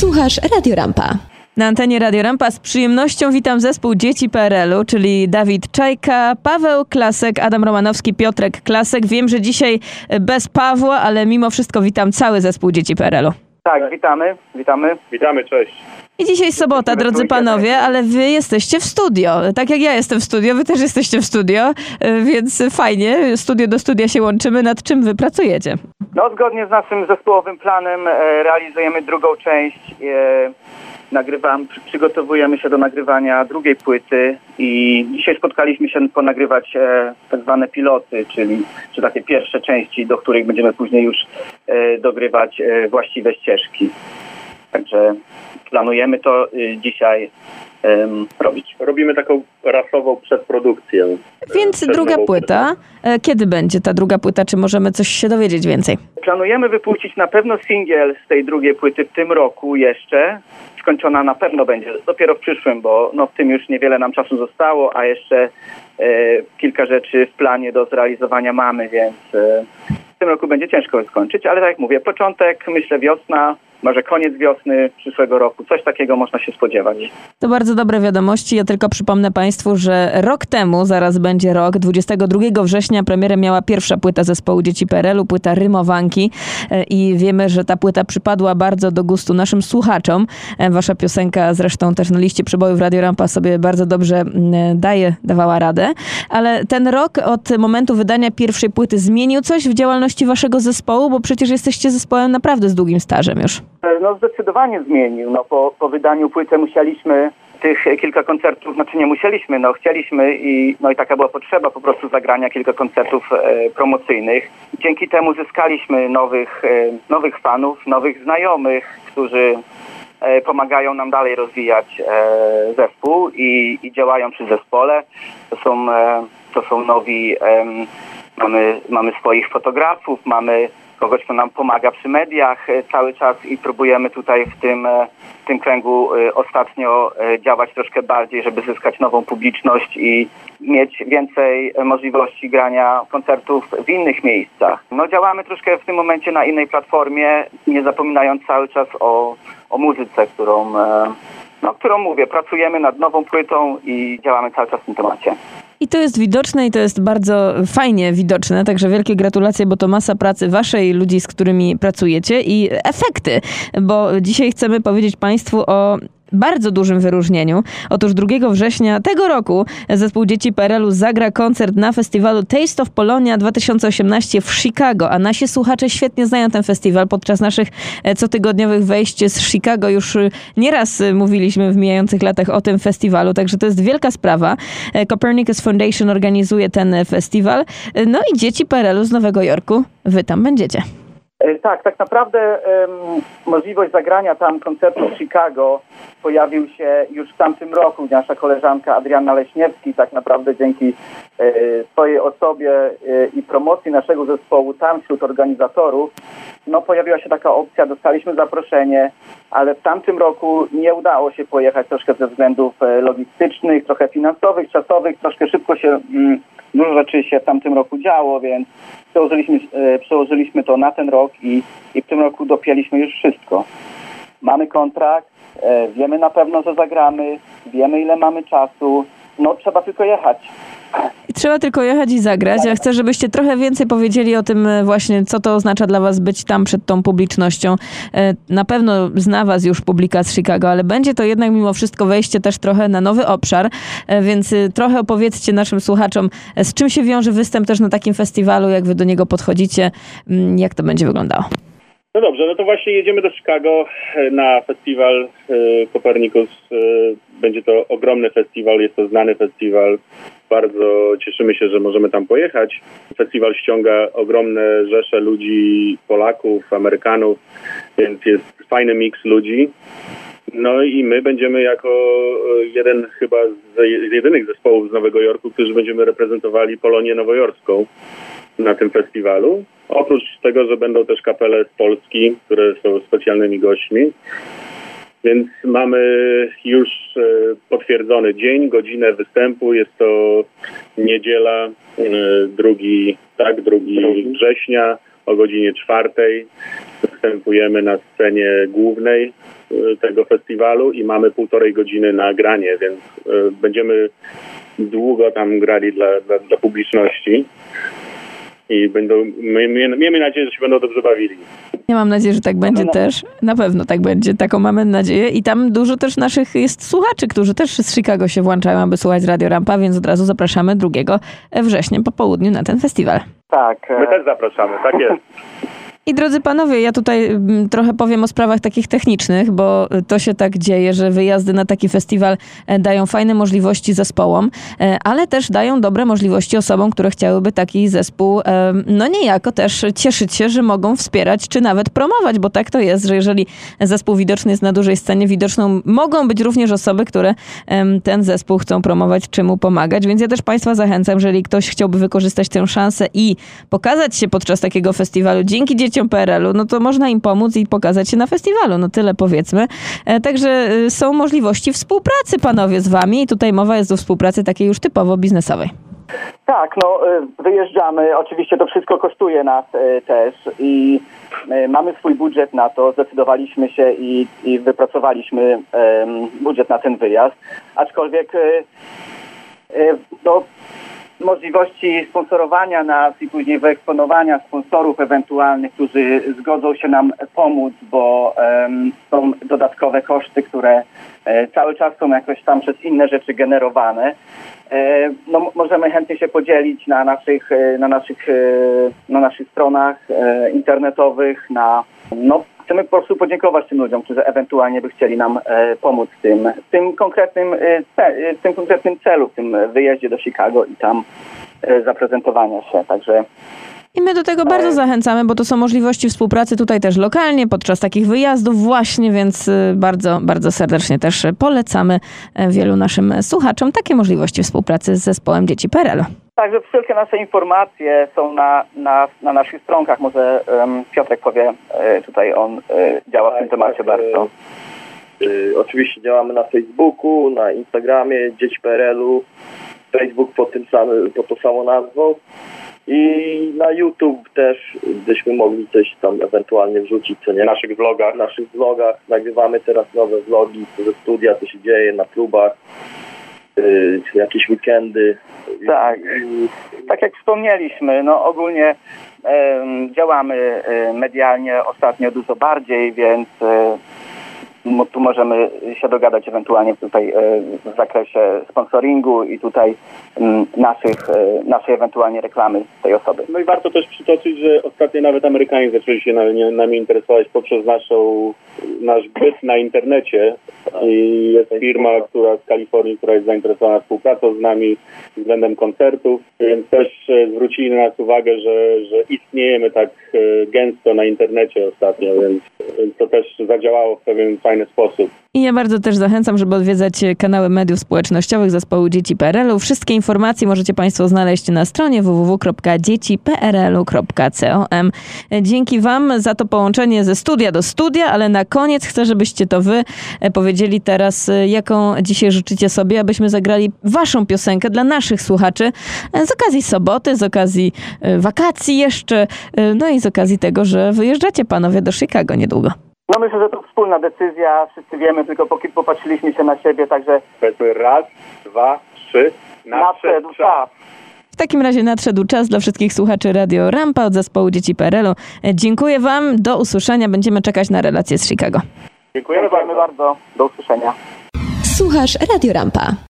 Słuchasz Radio Rampa. Na antenie Radio Rampa z przyjemnością witam zespół Dzieci PRL-u, czyli Dawid Czajka, Paweł Klasek, Adam Romanowski, Piotrek Klasek. Wiem, że dzisiaj bez Pawła, ale mimo wszystko witam cały zespół Dzieci PRL-u. Tak, witamy, witamy. Witamy, cześć. I dzisiaj sobota, drodzy panowie, ale wy jesteście w studio. Tak jak ja jestem w studio, wy też jesteście w studio, więc fajnie, studio do studia się łączymy. Nad czym wy pracujecie? No, zgodnie z naszym zespołowym planem e, realizujemy drugą część. E, nagrywam, przy- przygotowujemy się do nagrywania drugiej płyty i dzisiaj spotkaliśmy się ponagrywać e, tak zwane piloty, czyli czy takie pierwsze części, do których będziemy później już e, dogrywać e, właściwe ścieżki. Także planujemy to e, dzisiaj robić. Robimy taką rasową przedprodukcję. Więc przed druga płyta. E, Kiedy będzie ta druga płyta? Czy możemy coś się dowiedzieć więcej? Planujemy wypuścić na pewno singiel z tej drugiej płyty w tym roku jeszcze. Skończona na pewno będzie, dopiero w przyszłym, bo no w tym już niewiele nam czasu zostało, a jeszcze e, kilka rzeczy w planie do zrealizowania mamy, więc e, w tym roku będzie ciężko skończyć, ale tak jak mówię, początek, myślę wiosna, może koniec wiosny przyszłego roku, coś takiego można się spodziewać. To bardzo dobre wiadomości. Ja tylko przypomnę Państwu, że rok temu, zaraz będzie rok, 22 września premierę miała pierwsza płyta zespołu Dzieci PRL-u, płyta Rymowanki E, i wiemy, że ta płyta przypadła bardzo do gustu naszym słuchaczom. E, Wasza piosenka zresztą też na liście przebojów Radio Rampa sobie bardzo dobrze mm, daje, dawała radę. Ale ten rok od momentu wydania pierwszej płyty zmienił coś w działalności Waszego zespołu, bo przecież jesteście zespołem naprawdę z długim stażem już. No zdecydowanie zmienił. No, po, po wydaniu płyty musieliśmy tych kilka koncertów, znaczy nie musieliśmy, no chcieliśmy i no i taka była potrzeba po prostu zagrania kilka koncertów e, promocyjnych. Dzięki temu zyskaliśmy nowych, e, nowych fanów, nowych znajomych, którzy e, pomagają nam dalej rozwijać e, zespół i, i działają przy zespole. To są, e, to są nowi, mamy, mamy swoich fotografów, mamy kogoś, kto nam pomaga przy mediach e, cały czas i próbujemy tutaj w tym, e, w tym kręgu e, ostatnio działać troszkę bardziej, żeby zyskać nową publiczność i mieć więcej możliwości grania koncertów w innych miejscach. No działamy troszkę w tym momencie na innej platformie, nie zapominając cały czas o, o muzyce, którą, no, którą mówię, pracujemy nad nową płytą i działamy cały czas w tym temacie. I to jest widoczne i to jest bardzo fajnie widoczne, także wielkie gratulacje, bo to masa pracy waszej, ludzi, z którymi pracujecie i efekty, bo dzisiaj chcemy powiedzieć Państwu o bardzo dużym wyróżnieniu. Otóż 2 września tego roku zespół Dzieci PRL-u zagra koncert na festiwalu Taste of Polonia 2018 w Chicago, a nasi słuchacze świetnie znają ten festiwal. Podczas naszych e, cotygodniowych wejść z Chicago już e, nieraz e, mówiliśmy w mijających latach o tym festiwalu, także to jest wielka sprawa. Copernicus Foundation organizuje ten festiwal. No i Dzieci PRL-u z Nowego Jorku, wy tam będziecie. E, Tak, tak naprawdę em, możliwość zagrania tam koncertu w Chicago pojawił się już w tamtym roku. Nasza koleżanka Adriana Leśniewski tak naprawdę dzięki e, swojej osobie e, i promocji naszego zespołu tam wśród organizatorów, no pojawiła się taka opcja, dostaliśmy zaproszenie, ale w tamtym roku nie udało się pojechać troszkę ze względów e, logistycznych, trochę finansowych, czasowych, troszkę szybko się mm, dużo rzeczy się w tamtym roku działo, więc przełożyliśmy, e, przełożyliśmy to na ten rok i, i w tym roku dopięliśmy już wszystko. Mamy kontrakt, e, wiemy na pewno, że zagramy, wiemy ile mamy czasu, no trzeba tylko jechać. I Trzeba tylko jechać i zagrać. Ja chcę, żebyście trochę więcej powiedzieli o tym e, właśnie, co to oznacza dla was być tam przed tą publicznością. E, Na pewno zna was już publika z Chicago, ale będzie to jednak mimo wszystko wejście też trochę na nowy obszar, E, więc trochę opowiedzcie naszym słuchaczom, z czym się wiąże występ też na takim festiwalu, jak wy do niego podchodzicie, mm, jak to będzie wyglądało. No dobrze, no to właśnie jedziemy do Chicago na festiwal Copernicus. E, Będzie to ogromny festiwal, jest to znany festiwal. Bardzo cieszymy się, że możemy tam pojechać. Festiwal ściąga ogromne rzesze ludzi, Polaków, Amerykanów, więc jest fajny miks ludzi. No i my będziemy jako e, jeden chyba z z jedynych zespołów z Nowego Jorku, którzy będziemy reprezentowali Polonię Nowojorską na tym festiwalu. Oprócz tego, że będą też kapele z Polski, które są specjalnymi gośćmi. Więc mamy już e, potwierdzony dzień, godzinę występu. Jest to niedziela, e, drugi, tak, drugi września o godzinie czwartej. występujemy na scenie głównej y, tego festiwalu i mamy półtorej godziny na granie, więc będziemy długo tam grali dla, dla, dla publiczności i będą, my, my, miejmy nadzieję, że się będą dobrze bawili. Ja mam nadzieję, że tak będzie no. też. Na pewno tak będzie, taką mamy nadzieję. I tam dużo też naszych jest słuchaczy, którzy też z Chicago się włączają, aby słuchać Radio Rampa, więc od razu zapraszamy 2 września po południu na ten festiwal. Tak. e, My też zapraszamy, tak jest. I drodzy panowie, ja tutaj mm, trochę powiem o sprawach takich technicznych, bo to się tak dzieje, że wyjazdy na taki festiwal e, dają fajne możliwości zespołom, e, ale też dają dobre możliwości osobom, które chciałyby taki zespół, e, no niejako też cieszyć się, że mogą wspierać, czy nawet promować, bo tak to jest, że jeżeli zespół widoczny jest na dużej scenie, widoczną mogą być również osoby, które ten zespół chcą promować, czy mu pomagać, więc ja też państwa zachęcam, jeżeli ktoś chciałby wykorzystać tę szansę i pokazać się podczas takiego festiwalu. Dzięki dzieciom PRL-u, no to można im pomóc i pokazać się na festiwalu, no tyle powiedzmy. E, Także y, są możliwości współpracy panowie z wami i tutaj mowa jest o współpracy takiej już typowo biznesowej. Tak, no y, wyjeżdżamy. Oczywiście to wszystko kosztuje nas y, też i mamy swój budżet na to. Zdecydowaliśmy się i, i wypracowaliśmy budżet na ten wyjazd. Aczkolwiek no, możliwości sponsorowania nas i później wyeksponowania sponsorów ewentualnych, którzy zgodzą się nam pomóc, bo em, są dodatkowe koszty, które e, cały czas są jakoś tam przez inne rzeczy generowane. E, no, możemy chętnie się podzielić na naszych, e, na naszych, e, na naszych stronach e, internetowych, na no, chcemy po prostu podziękować tym ludziom, którzy ewentualnie by chcieli nam e, pomóc w tym, tym konkretnym, e, e, w tym konkretnym celu, w tym wyjeździe do Chicago i tam e, zaprezentowania się. Także I my do tego bardzo zachęcamy, bo to są możliwości współpracy tutaj też lokalnie, podczas takich wyjazdów właśnie, więc y, bardzo, bardzo serdecznie też polecamy e, wielu naszym słuchaczom takie możliwości współpracy z zespołem Dzieci PRL. Także wszelkie nasze informacje są na, na, na naszych stronkach. Może um, Piotrek powie, e, tutaj on e, działa w tym temacie tak, bardzo. Y, oczywiście działamy na Facebooku, na Instagramie, Dzieci PRL-u, Facebook pod, tym samym, pod tą samą nazwą i na YouTube też byśmy mogli coś tam ewentualnie wrzucić, co nie? W naszych vlogach. W naszych vlogach nagrywamy teraz nowe vlogi ze studia, co się dzieje na klubach, y, jakieś weekendy. Tak. Tak jak wspomnieliśmy, no ogólnie em, działamy e, medialnie ostatnio dużo bardziej, więc mo- tu możemy się dogadać ewentualnie tutaj e, w zakresie sponsoringu i tutaj naszych, e, naszej ewentualnie reklamy tej osoby. No i warto też przytoczyć, że ostatnio nawet Amerykanie zaczęli się nami, nami interesować poprzez naszą, nasz byt na internecie i jest firma, która z Kalifornii, która jest zainteresowana współpracą z nami względem koncertów, więc też e, zwrócili na nas uwagę, że, że istniejemy tak gęsto na internecie ostatnio, więc to też zadziałało w pewien fajny sposób. I ja bardzo też zachęcam, żeby odwiedzać kanały mediów społecznościowych zespołu Dzieci PRL-u. Wszystkie informacje możecie Państwo znaleźć na stronie www.dzieciprl.com. Dzięki Wam za to połączenie ze studia do studia, ale na koniec chcę, żebyście to Wy powiedzieli teraz, jaką dzisiaj życzycie sobie, abyśmy zagrali Waszą piosenkę dla naszych słuchaczy z okazji soboty, z okazji e, wakacji jeszcze, e, no i z okazji tego, że wyjeżdżacie Panowie do Chicago niedługo. No myślę, że to wspólna decyzja, wszyscy wiemy, tylko póki popatrzyliśmy się na siebie, także raz, dwa, trzy, nadszedł czas. W takim razie nadszedł czas dla wszystkich słuchaczy Radio Rampa od zespołu Dzieci PRL-u. Dziękuję Wam, do usłyszenia. Będziemy czekać na relacje z Chicago. Dziękujemy Dziękujemy bardzo. bardzo. Do usłyszenia. Słuchasz Radio Rampa.